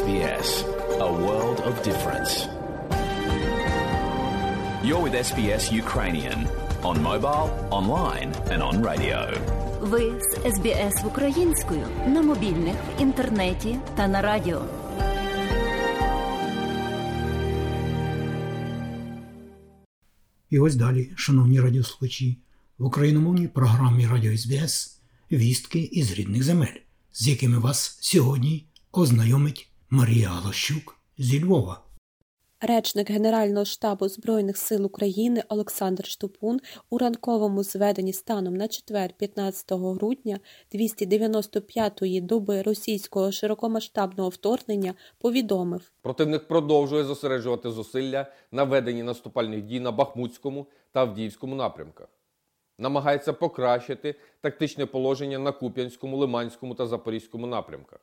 SBS, a world of difference. You're with SBS Ukrainian on mobile, online, and on radio. Ви з СБС українською на мобільних, в інтернеті та на радіо. І ось далі, шановні радіослухачі, в україномовній програмі Радіо СБС вістки із рідних земель, з якими вас сьогодні ознайомить Марія Галощук зі Львова. Речник Генерального штабу Збройних сил України Олександр Штупун у ранковому зведенні станом на четвер, 15 грудня 295-ї доби російського широкомасштабного вторгнення повідомив. Противник продовжує зосереджувати зусилля на веденні наступальних дій на Бахмутському та Авдіївському напрямках. Намагається покращити тактичне положення на Куп'янському, Лиманському та Запорізькому напрямках.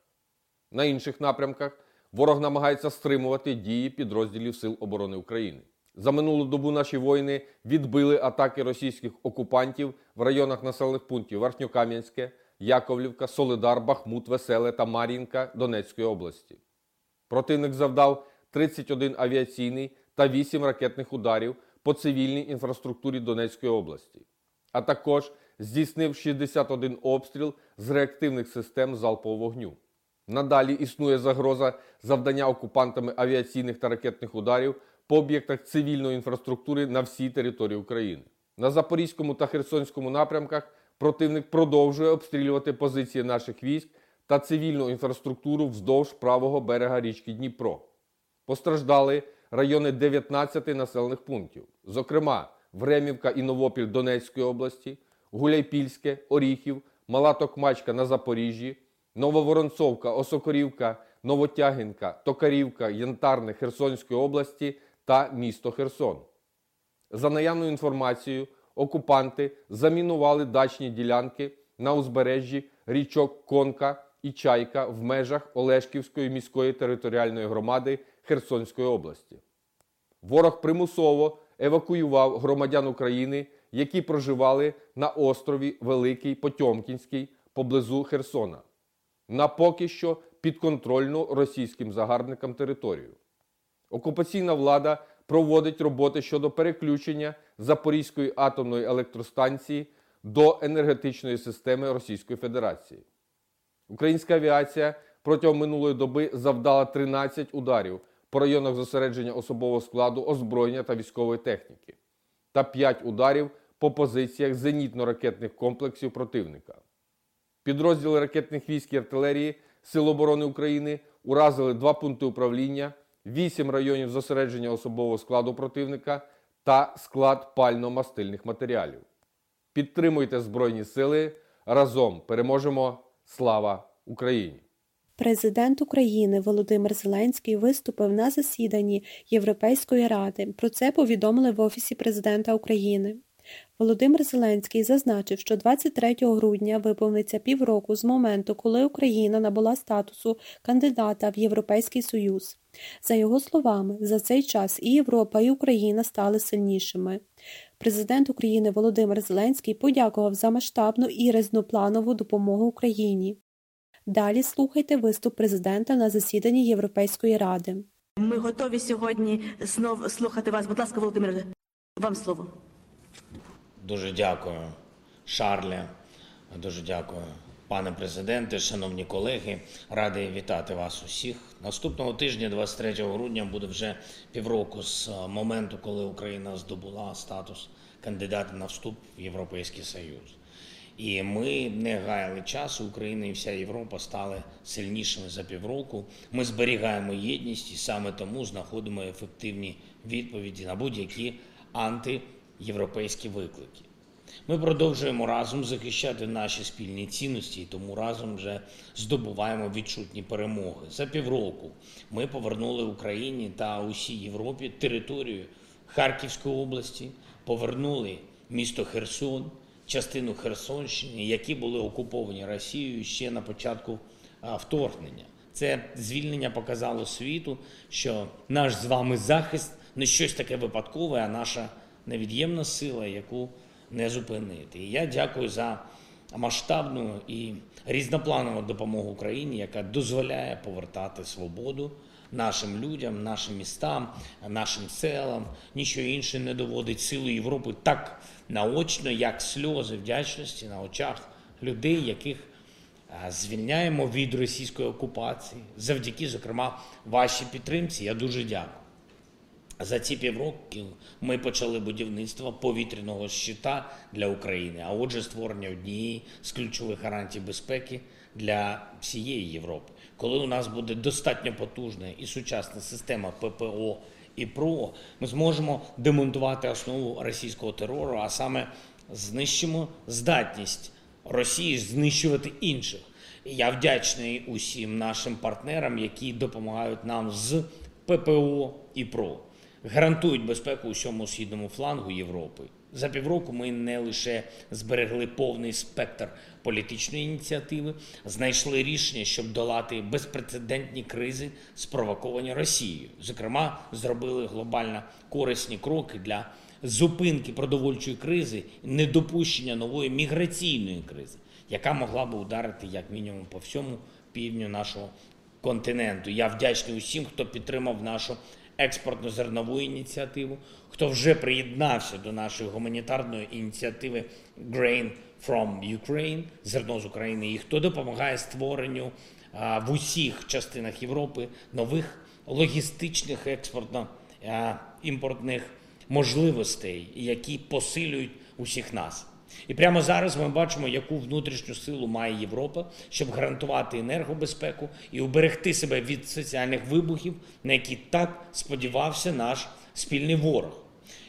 На інших напрямках ворог намагається стримувати дії підрозділів Сил оборони України. За минулу добу наші воїни відбили атаки російських окупантів в районах населених пунктів Верхньокам'янське, Яковлівка, Солидар, Бахмут, Веселе та Мар'їнка Донецької області. Противник завдав 31 авіаційний та 8 ракетних ударів по цивільній інфраструктурі Донецької області, а також здійснив 61 обстріл з реактивних систем залпового вогню. Надалі існує загроза завдання окупантами авіаційних та ракетних ударів по об'єктах цивільної інфраструктури на всій території України. На Запорізькому та Херсонському напрямках противник продовжує обстрілювати позиції наших військ та цивільну інфраструктуру вздовж правого берега річки Дніпро. Постраждали райони 19 населених пунктів, зокрема Времівка і Новопіль Донецької області, Гуляйпільське, Оріхів, Мала Токмачка на Запоріжжі. Нововоронцовка, Осокорівка, Новотягінка, Токарівка, Янтарне Херсонської області та місто Херсон. За наявною інформацією, окупанти замінували дачні ділянки на узбережжі річок Конка і Чайка в межах Олешківської міської територіальної громади Херсонської області. Ворог примусово евакуював громадян України, які проживали на острові Великий Потьомкінський поблизу Херсона на поки що підконтрольну російським загарбникам територію. Окупаційна влада проводить роботи щодо переключення Запорізької атомної електростанції до енергетичної системи Російської Федерації. Українська авіація протягом минулої доби завдала 13 ударів по районах зосередження особового складу, озброєння та військової техніки та 5 ударів по позиціях зенітно-ракетних комплексів противника. Підрозділи ракетних військ і артилерії Сил оборони України уразили два пункти управління, вісім районів зосередження особового складу противника та склад пально-мастильних матеріалів. Підтримуйте Збройні Сили. Разом переможемо! Слава Україні! Президент України Володимир Зеленський виступив на засіданні Європейської ради. Про це повідомили в Офісі президента України. Володимир Зеленський зазначив, що 23 грудня виповниться півроку з моменту, коли Україна набула статусу кандидата в Європейський Союз. За його словами, за цей час і Європа, і Україна стали сильнішими. Президент України Володимир Зеленський подякував за масштабну і різнопланову допомогу Україні. Далі слухайте виступ президента на засіданні Європейської ради. Ми готові сьогодні знов слухати вас. Будь ласка, Володимире, вам слово. Дуже дякую, Шарле. Дуже дякую, пане президенте, шановні колеги. Радий вітати вас усіх. Наступного тижня, 23 грудня, буде вже півроку з моменту, коли Україна здобула статус кандидата на вступ в Європейський Союз. І ми не гаяли часу. Україна і вся Європа стали сильнішими за півроку. Ми зберігаємо єдність і саме тому знаходимо ефективні відповіді на будь-які антиєвропейські виклики. Ми продовжуємо разом захищати наші спільні цінності, і тому разом вже здобуваємо відчутні перемоги. За півроку ми повернули Україні та усій Європі територію Харківської області, повернули місто Херсон, частину Херсонщини, які були окуповані Росією ще на початку вторгнення. Це звільнення показало світу, що наш з вами захист не щось таке випадкове, а наша невід'ємна сила, яку не зупинити. І я дякую за масштабну і різнопланову допомогу Україні, яка дозволяє повертати свободу нашим людям, нашим містам, нашим селам. Нічого інше не доводить силу Європи так наочно, як сльози вдячності на очах людей, яких звільняємо від російської окупації, завдяки, зокрема, вашій підтримці. Я дуже дякую. За ці півроку ми почали будівництво повітряного щита для України, а отже, створення однієї з ключових гарантій безпеки для всієї Європи. Коли у нас буде достатньо потужна і сучасна система ППО і ПРО, ми зможемо демонтувати основу російського терору, а саме знищимо здатність Росії знищувати інших. Я вдячний усім нашим партнерам, які допомагають нам з ППО і ПРО гарантують безпеку усьому східному флангу Європи. За півроку ми не лише зберегли повний спектр політичної ініціативи, знайшли рішення, щоб долати безпрецедентні кризи, спровоковані Росією. Зокрема, зробили глобально корисні кроки для зупинки продовольчої кризи, недопущення нової міграційної кризи, яка могла би ударити як мінімум по всьому півдню нашого континенту. Я вдячний усім, хто підтримав нашу експортно-зернову ініціативу, хто вже приєднався до нашої гуманітарної ініціативи Grain from Ukraine, зерно з України, і хто допомагає створенню в усіх частинах Європи нових логістичних експортно-імпортних можливостей, які посилюють усіх нас. І прямо зараз ми бачимо, яку внутрішню силу має Європа, щоб гарантувати енергобезпеку і уберегти себе від соціальних вибухів, на які так сподівався наш спільний ворог.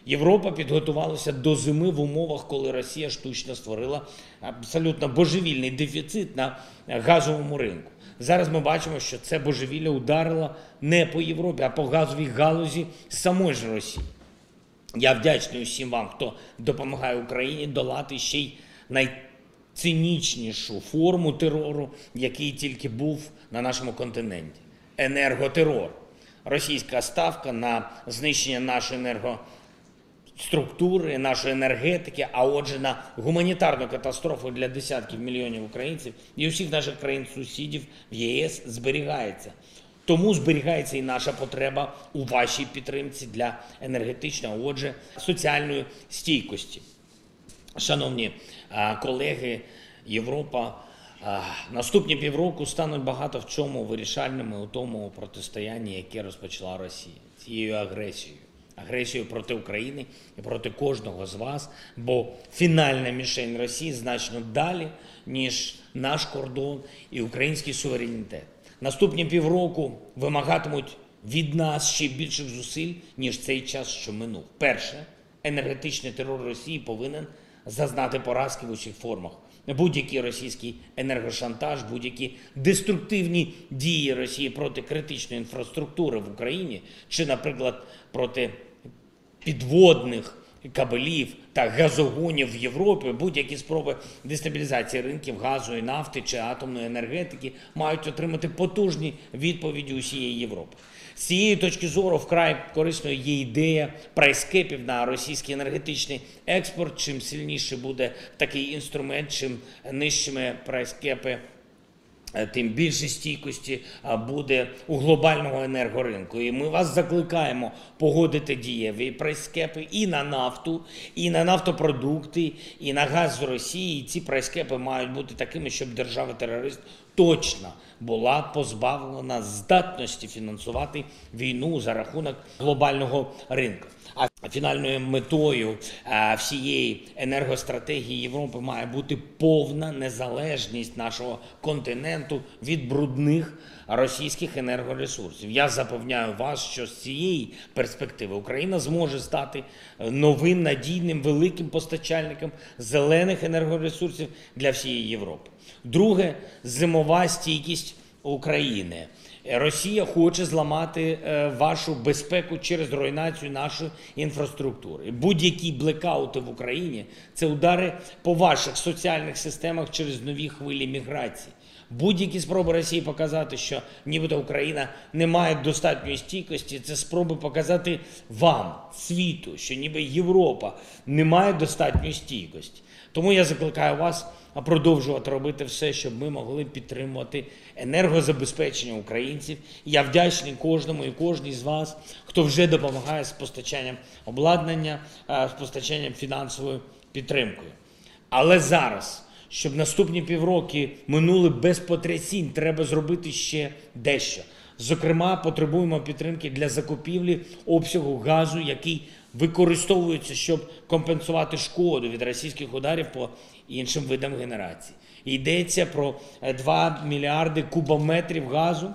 Європа підготувалася до зими в умовах, коли Росія штучно створила абсолютно божевільний дефіцит на газовому ринку. Зараз ми бачимо, що це божевілля ударило не по Європі, а по газовій галузі самої ж Росії. Я вдячний усім вам, хто допомагає Україні долати ще й найцинічнішу форму терору, який тільки був на нашому континенті енерготерор. Російська ставка на знищення нашої енергоструктури, нашої енергетики, а отже, на гуманітарну катастрофу для десятків мільйонів українців і усіх наших країн-сусідів в ЄС зберігається. Тому зберігається і наша потреба у вашій підтримці для енергетичної, отже, соціальної стійкості. Шановні колеги, Європа, наступні півроку стануть багато в чому вирішальними у тому протистоянні, яке розпочала Росія цією агресією. Агресією проти України і проти кожного з вас, бо фінальна мішень Росії значно далі, ніж наш кордон і український суверенітет. Наступні півроку вимагатимуть від нас ще більших зусиль, ніж цей час, що минув. Перше, енергетичний терор Росії повинен зазнати поразки в усіх формах. Будь-який російський енергошантаж, будь-які деструктивні дії Росії проти критичної інфраструктури в Україні, чи, наприклад, проти підводних кабелів та газогонів в Європі, будь-які спроби дестабілізації ринків газу і нафти чи атомної енергетики мають отримати потужні відповіді усієї Європи. З цієї точки зору вкрай корисною є ідея прайскепів на російський енергетичний експорт. Чим сильніше буде такий інструмент, чим нижчими прайскепи тим більше стійкості буде у глобального енергоринку. І ми вас закликаємо погодити дієві прайскепи і на нафту, і на нафтопродукти, і на газ з Росії. І ці прайскепи мають бути такими, щоб держава-терорист точно була позбавлена здатності фінансувати війну за рахунок глобального ринку. А фінальною метою всієї енергостратегії Європи має бути повна незалежність нашого континенту від брудних російських енергоресурсів. Я запевняю вас, що з цієї перспективи Україна зможе стати новим надійним великим постачальником зелених енергоресурсів для всієї Європи. Друге зимова стійкість України. Росія хоче зламати е, вашу безпеку через руйнацію нашої інфраструктури. Будь-які блекаути в Україні це удари по ваших соціальних системах через нові хвилі міграції. Будь-які спроби Росії показати, що нібито Україна не має достатньої стійкості, це спроби показати вам, світу, що ніби Європа не має достатньої стійкості. Тому я закликаю вас продовжувати робити все, щоб ми могли підтримувати енергозабезпечення українців. Я вдячний кожному і кожній з вас, хто вже допомагає з постачанням обладнання, е, з постачанням фінансовою підтримкою. Але зараз, щоб наступні півроки минули без потрясінь, треба зробити ще дещо. Зокрема, потребуємо підтримки для закупівлі обсягу газу, який використовується, щоб компенсувати шкоду від російських ударів по іншим видам генерації. Йдеться про е, 2 мільярди кубометрів газу.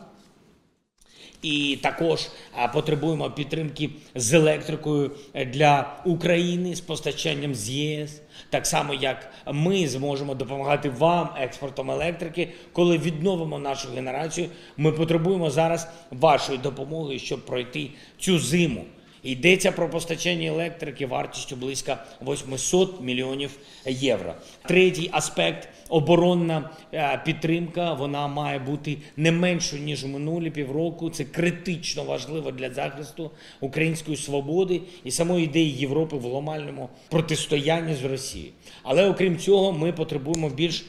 І також потребуємо підтримки з електрикою е, для України з постачанням з ЄС, так само як ми зможемо допомагати вам експортом електрики, коли відновимо нашу генерацію. Ми потребуємо зараз вашої допомоги, щоб пройти цю зиму. Йдеться про постачання електрики вартістю близько 800 мільйонів євро. Третій аспект оборонна е, підтримка. Вона має бути не меншою ніж у минулі півроку. Це критично важливо для захисту української свободи і самої ідеї Європи в глобальному протистоянні з Росією. Але окрім цього, ми потребуємо більш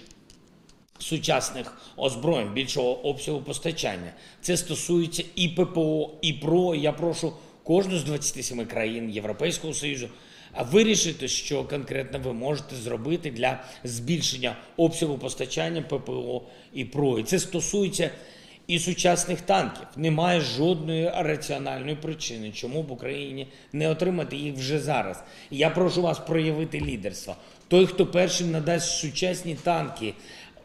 сучасних озброєнь, більшого обсягу постачання. Це стосується і ППО, і ПРО. Я прошу кожну з 27 країн Європейського Союзу вирішити, що конкретно ви можете зробити для збільшення обсягу постачання ППО і ПРО. І це стосується і сучасних танків. Немає жодної раціональної причини, чому б Україні не отримати їх вже зараз. Я прошу вас проявити лідерство. Той, хто першим надасть сучасні танки,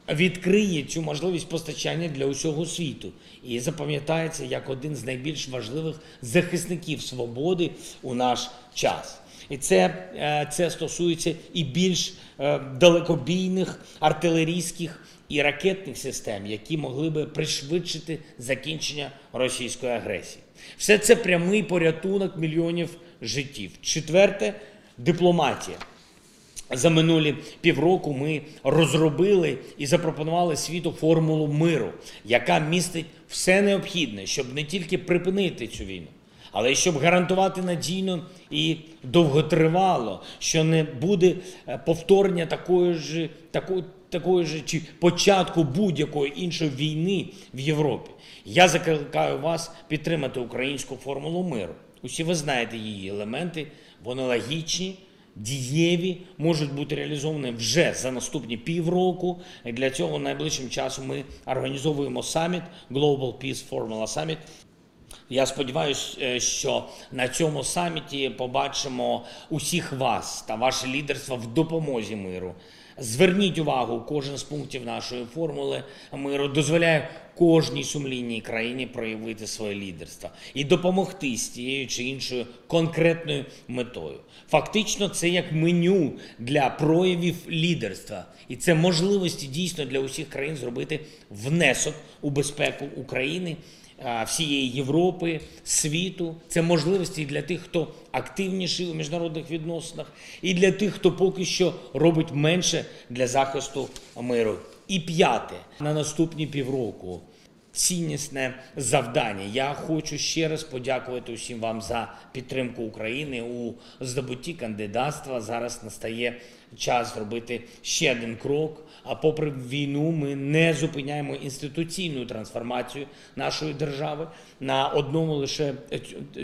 відкриє цю можливість постачання для усього світу і запам'ятається як один з найбільш важливих захисників свободи у наш час. І це, е, це стосується і більш е, далекобійних артилерійських і ракетних систем, які могли би пришвидшити закінчення російської агресії. Все це прямий порятунок мільйонів життів. Четверте дипломатія. За минулі півроку ми розробили і запропонували світу формулу миру, яка містить все необхідне, щоб не тільки припинити цю війну, але щоб гарантувати надійно і довготривало, що не буде е, повторення такої ж такої, такої ж чи початку будь-якої іншої війни в Європі. Я закликаю вас підтримати українську формулу миру. Усі ви знаєте її елементи, вони логічні дієві, можуть бути реалізовані вже за наступні півроку. Для цього найближчим часом ми організовуємо саміт Global Peace Formula Summit. Я сподіваюся, що на цьому саміті побачимо усіх вас та ваше лідерство в допомозі миру. Зверніть увагу, кожен з пунктів нашої формули миру дозволяє кожній сумлінній країні проявити своє лідерство і допомогти з тією чи іншою конкретною метою. Фактично, це як меню для проявів лідерства, і це можливості дійсно для усіх країн зробити внесок у безпеку України всієї Європи, світу. Це можливості для тих, хто активніший у міжнародних відносинах, і для тих, хто поки що робить менше для захисту миру. І п'яте на наступні півроку. Ціннісне завдання. Я хочу ще раз подякувати усім вам за підтримку України у здобутті кандидатства. Зараз настає час зробити ще один крок. А попри війну, ми не зупиняємо інституційну трансформацію нашої держави. На одному лише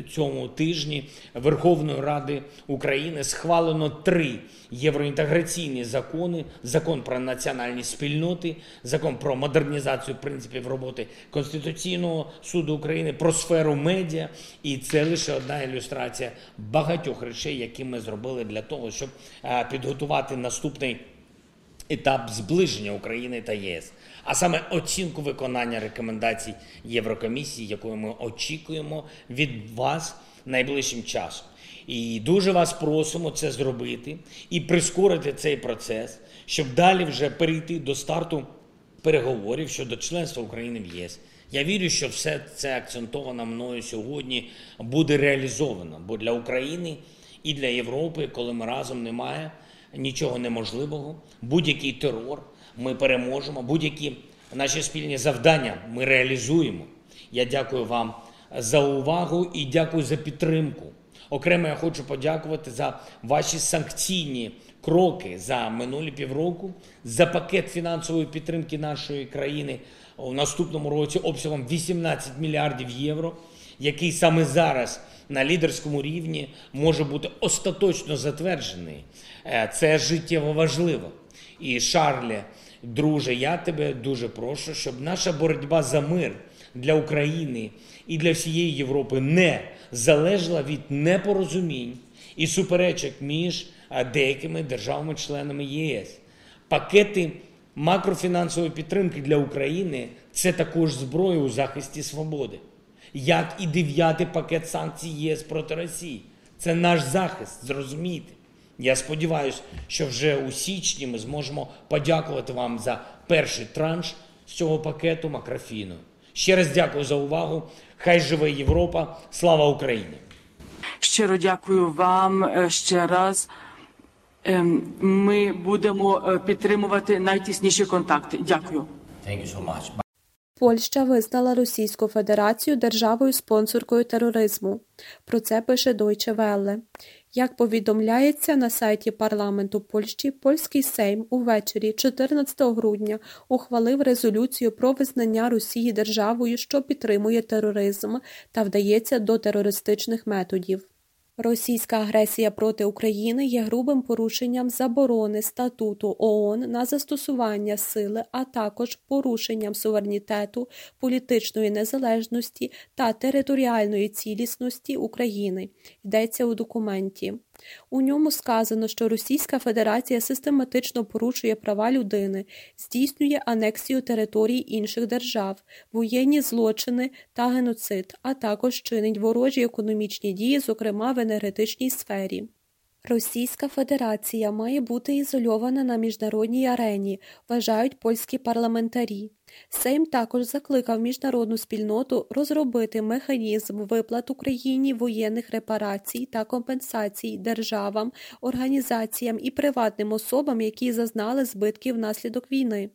цьому тижні Верховної Ради України схвалено три євроінтеграційні закони: закон про національні спільноти, закон про модернізацію принципів роботи Конституційного суду України, про сферу медіа. І це лише одна ілюстрація багатьох речей, які ми зробили для того, щоб підготувати наступний етап зближення України та ЄС, а саме оцінку виконання рекомендацій Єврокомісії, якої ми очікуємо від вас найближчим часом. І дуже вас просимо це зробити і прискорити цей процес, щоб далі вже перейти до старту переговорів щодо членства України в ЄС. Я вірю, що все це акцентовано мною сьогодні буде реалізовано, бо для України і для Європи, коли ми разом немає нічого неможливого, будь-який терор ми переможемо, будь-які наші спільні завдання ми реалізуємо. Я дякую вам за увагу і дякую за підтримку. Окремо я хочу подякувати за ваші санкційні кроки за минулі півроку, за пакет фінансової підтримки нашої країни у наступному році обсягом 18 мільярдів євро, який саме зараз на лідерському рівні може бути остаточно затверджений. Е, Це життєво важливо. І Шарле, друже, я тебе дуже прошу, щоб наша боротьба за мир для України і для всієї Європи не залежала від непорозумінь і суперечок між деякими державами-членами ЄС. Пакети макрофінансової підтримки для України це також зброя у захисті свободи, як і дев'ятий пакет санкцій ЄС проти Росії. Це наш захист, зрозумійте. Я сподіваюся, що вже у січні ми зможемо подякувати вам за перший транш з цього пакету макрофіну. Ще раз дякую за увагу. Хай живе Європа! Слава Україні! Щиро дякую вам е, ще раз. Ем, Ми будемо е, підтримувати найтісніші контакти. Дякую. Польща визнала Російську Федерацію державою-спонсоркою тероризму. Про це пише Deutsche Welle. Як повідомляється на сайті парламенту Польщі, польський Сейм увечері 14 грудня ухвалив резолюцію про визнання Росії державою, що підтримує тероризм та вдається до терористичних методів. Російська агресія проти України є грубим порушенням заборони статуту ООН на застосування сили, а також порушенням суверенітету, політичної незалежності та територіальної цілісності України. Йдеться у документі. У ньому сказано, що Російська Федерація систематично порушує права людини, здійснює анексію територій інших держав, воєнні злочини та геноцид, а також чинить ворожі економічні дії, зокрема в енергетичній сфері. Російська Федерація має бути ізольована на міжнародній арені, вважають польські парламентарі. Сейм також закликав міжнародну спільноту розробити механізм виплат Україні воєнних репарацій та компенсацій державам, організаціям і приватним особам, які зазнали збитків внаслідок війни.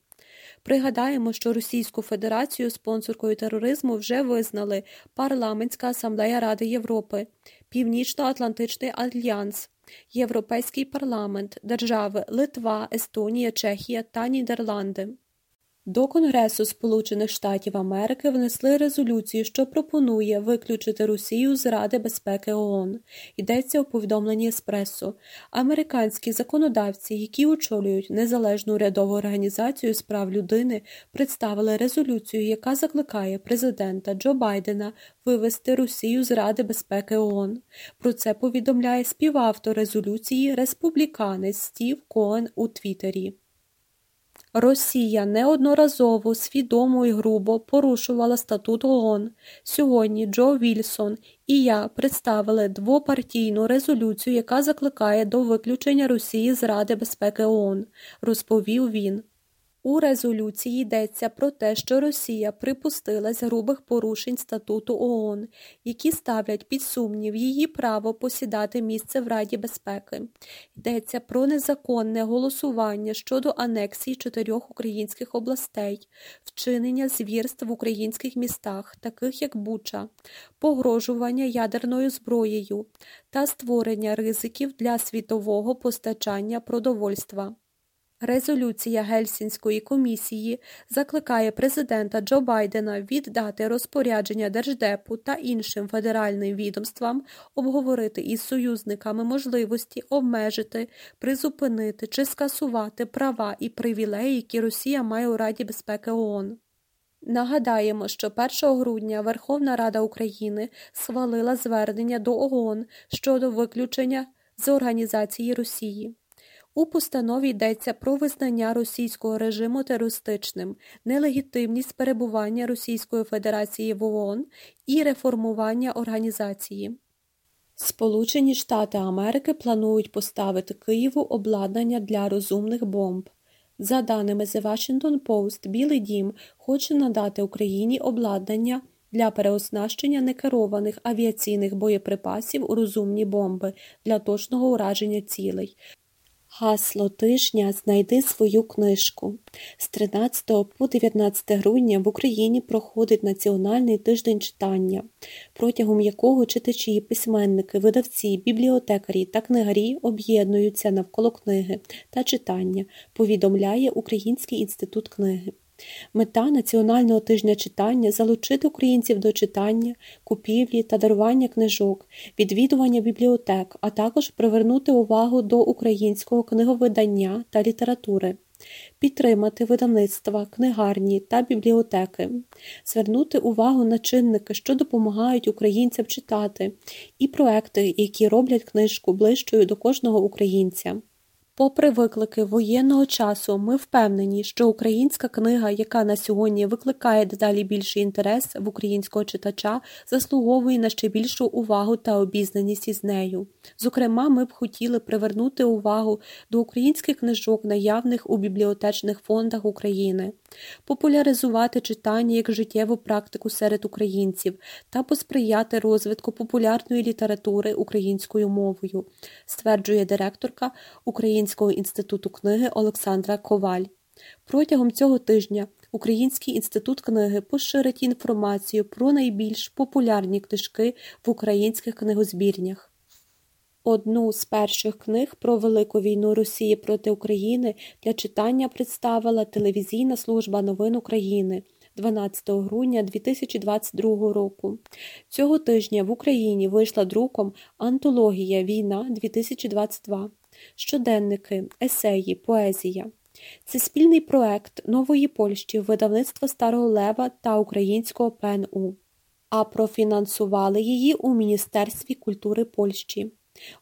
Пригадаємо, що Російську Федерацію спонсоркою тероризму вже визнали Парламентська асамблея Ради Європи, Північно-Атлантичний альянс, Європейський парламент, держави Литва, Естонія, Чехія та Нідерланди. До Конгресу Сполучених Штатів Америки внесли резолюцію, що пропонує виключити Росію з Ради безпеки ООН. Йдеться у повідомленні Еспресо. Американські законодавці, які очолюють незалежну урядову організацію з прав людини, представили резолюцію, яка закликає президента Джо Байдена вивести Росію з Ради безпеки ООН. Про це повідомляє співавтор резолюції республіканець Стів Коен у Твіттері. Росія неодноразово свідомо і грубо порушувала статут ООН. Сьогодні Джо Вільсон і я представили двопартійну резолюцію, яка закликає до виключення Росії з Ради безпеки ООН, розповів він. У резолюції йдеться про те, що Росія припустилась грубих порушень статуту ООН, які ставлять під сумнів її право посідати місце в Раді безпеки. Йдеться про незаконне голосування щодо анексії чотирьох українських областей, вчинення звірств в українських містах, таких як Буча, погрожування ядерною зброєю та створення ризиків для світового постачання продовольства. Резолюція Гельсінської комісії закликає президента Джо Байдена віддати розпорядження Держдепу та іншим федеральним відомствам обговорити із союзниками можливості обмежити, призупинити чи скасувати права і привілеї, які Росія має у Раді безпеки ООН. Нагадаємо, що 1 грудня Верховна Рада України схвалила звернення до ООН щодо виключення з організації Росії. У постанові йдеться про визнання російського режиму терористичним, нелегітимність перебування Російської Федерації в ООН і реформування організації. Сполучені Штати Америки планують поставити Києву обладнання для розумних бомб. За даними The Washington Post, Білий дім хоче надати Україні обладнання для переоснащення некерованих авіаційних боєприпасів у розумні бомби для точного ураження цілей. Гасло тижня Знайди свою книжку. З 13 по 19 грудня в Україні проходить Національний тиждень читання, протягом якого читачі, письменники, видавці, бібліотекарі та книгарі об'єднуються навколо книги та читання, повідомляє Український інститут книги. Мета Національного тижня читання залучити українців до читання, купівлі та дарування книжок, відвідування бібліотек, а також привернути увагу до українського книговидання та літератури, підтримати видавництва, книгарні та бібліотеки, звернути увагу на чинники, що допомагають українцям читати, і проекти, які роблять книжку ближчою до кожного українця. Попри виклики воєнного часу, ми впевнені, що українська книга, яка на сьогодні викликає дедалі більший інтерес в українського читача, заслуговує на ще більшу увагу та обізнаність із нею. Зокрема, ми б хотіли привернути увагу до українських книжок, наявних у бібліотечних фондах України, популяризувати читання як життєву практику серед українців та посприяти розвитку популярної літератури українською мовою, стверджує директорка Української Українського інституту книги Олександра Коваль. Протягом цього тижня Український інститут книги поширить інформацію про найбільш популярні книжки в українських книгозбірнях. Одну з перших книг про Велику війну Росії проти України для читання представила телевізійна служба новин України 12 грудня 2022 року. Цього тижня в Україні вийшла друком Антологія Війна 2022 щоденники, есеї, поезія. Це спільний проект Нової Польщі, видавництва Старого Лева та Українського ПНУ, а профінансували її у Міністерстві культури Польщі.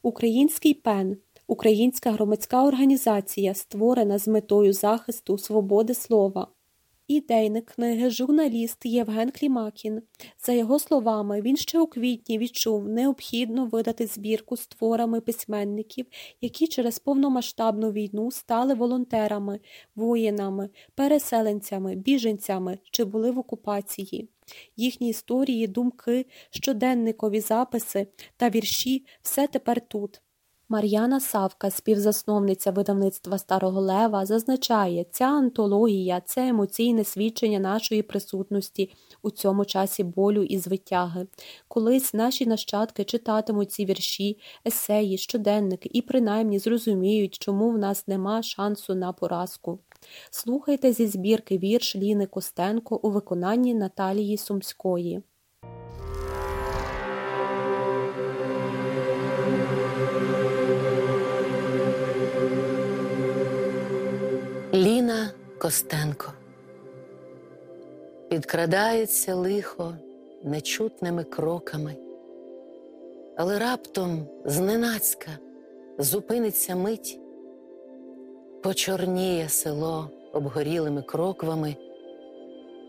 Український ПЕН Українська громадська організація, створена з метою захисту свободи слова. Ідейник книги журналіст Євген Клімакін. За його словами, він ще у квітні відчув необхідно видати збірку з творами письменників, які через повномасштабну війну стали волонтерами, воїнами, переселенцями, біженцями чи були в окупації. Їхні історії, думки, щоденникові записи та вірші все тепер тут. Мар'яна Савка, співзасновниця видавництва Старого Лева, зазначає, ця антологія це емоційне свідчення нашої присутності у цьому часі болю і звитяги. Колись наші нащадки читатимуть ці вірші, есеї, щоденники і принаймні зрозуміють, чому в нас нема шансу на поразку. Слухайте зі збірки вірш Ліни Костенко у виконанні Наталії Сумської. Костенко. Підкрадається лихо нечутними кроками, але раптом зненацька зупиниться мить, почорніє село обгорілими кроквами,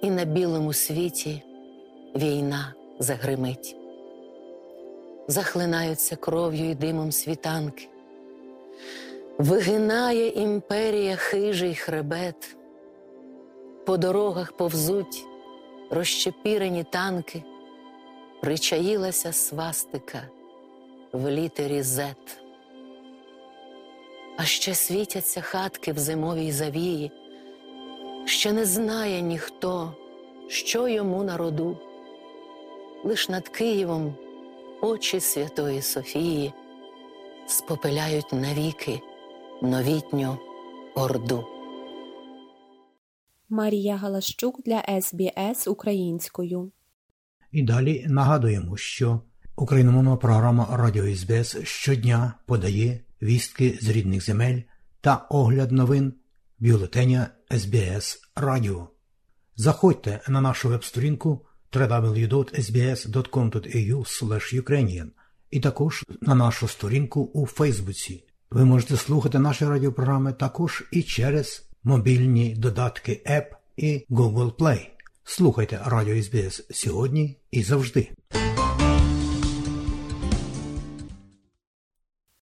і на білому світі війна загримить, захлинаються кров'ю й димом світанки. Вигинає імперія хижий хребет, по дорогах повзуть розчепірені танки, причаїлася свастика в літері зет. А ще світяться хатки в зимовій завії, ще не знає ніхто, що йому на роду, лиш над Києвом очі Святої Софії спопиляють навіки новітню орду. Марія Галащук для СБС українською. І далі нагадуємо, що україномовна програма Радіо СБС щодня подає вістки з рідних земель та огляд новин бюлетеня СБС Радіо. Заходьте на нашу веб-сторінку www.sbs.com.au і також на нашу сторінку у Фейсбуці. Ви можете слухати наші радіопрограми також і через мобільні додатки App і Google Play. Слухайте Радіо СБС сьогодні і завжди.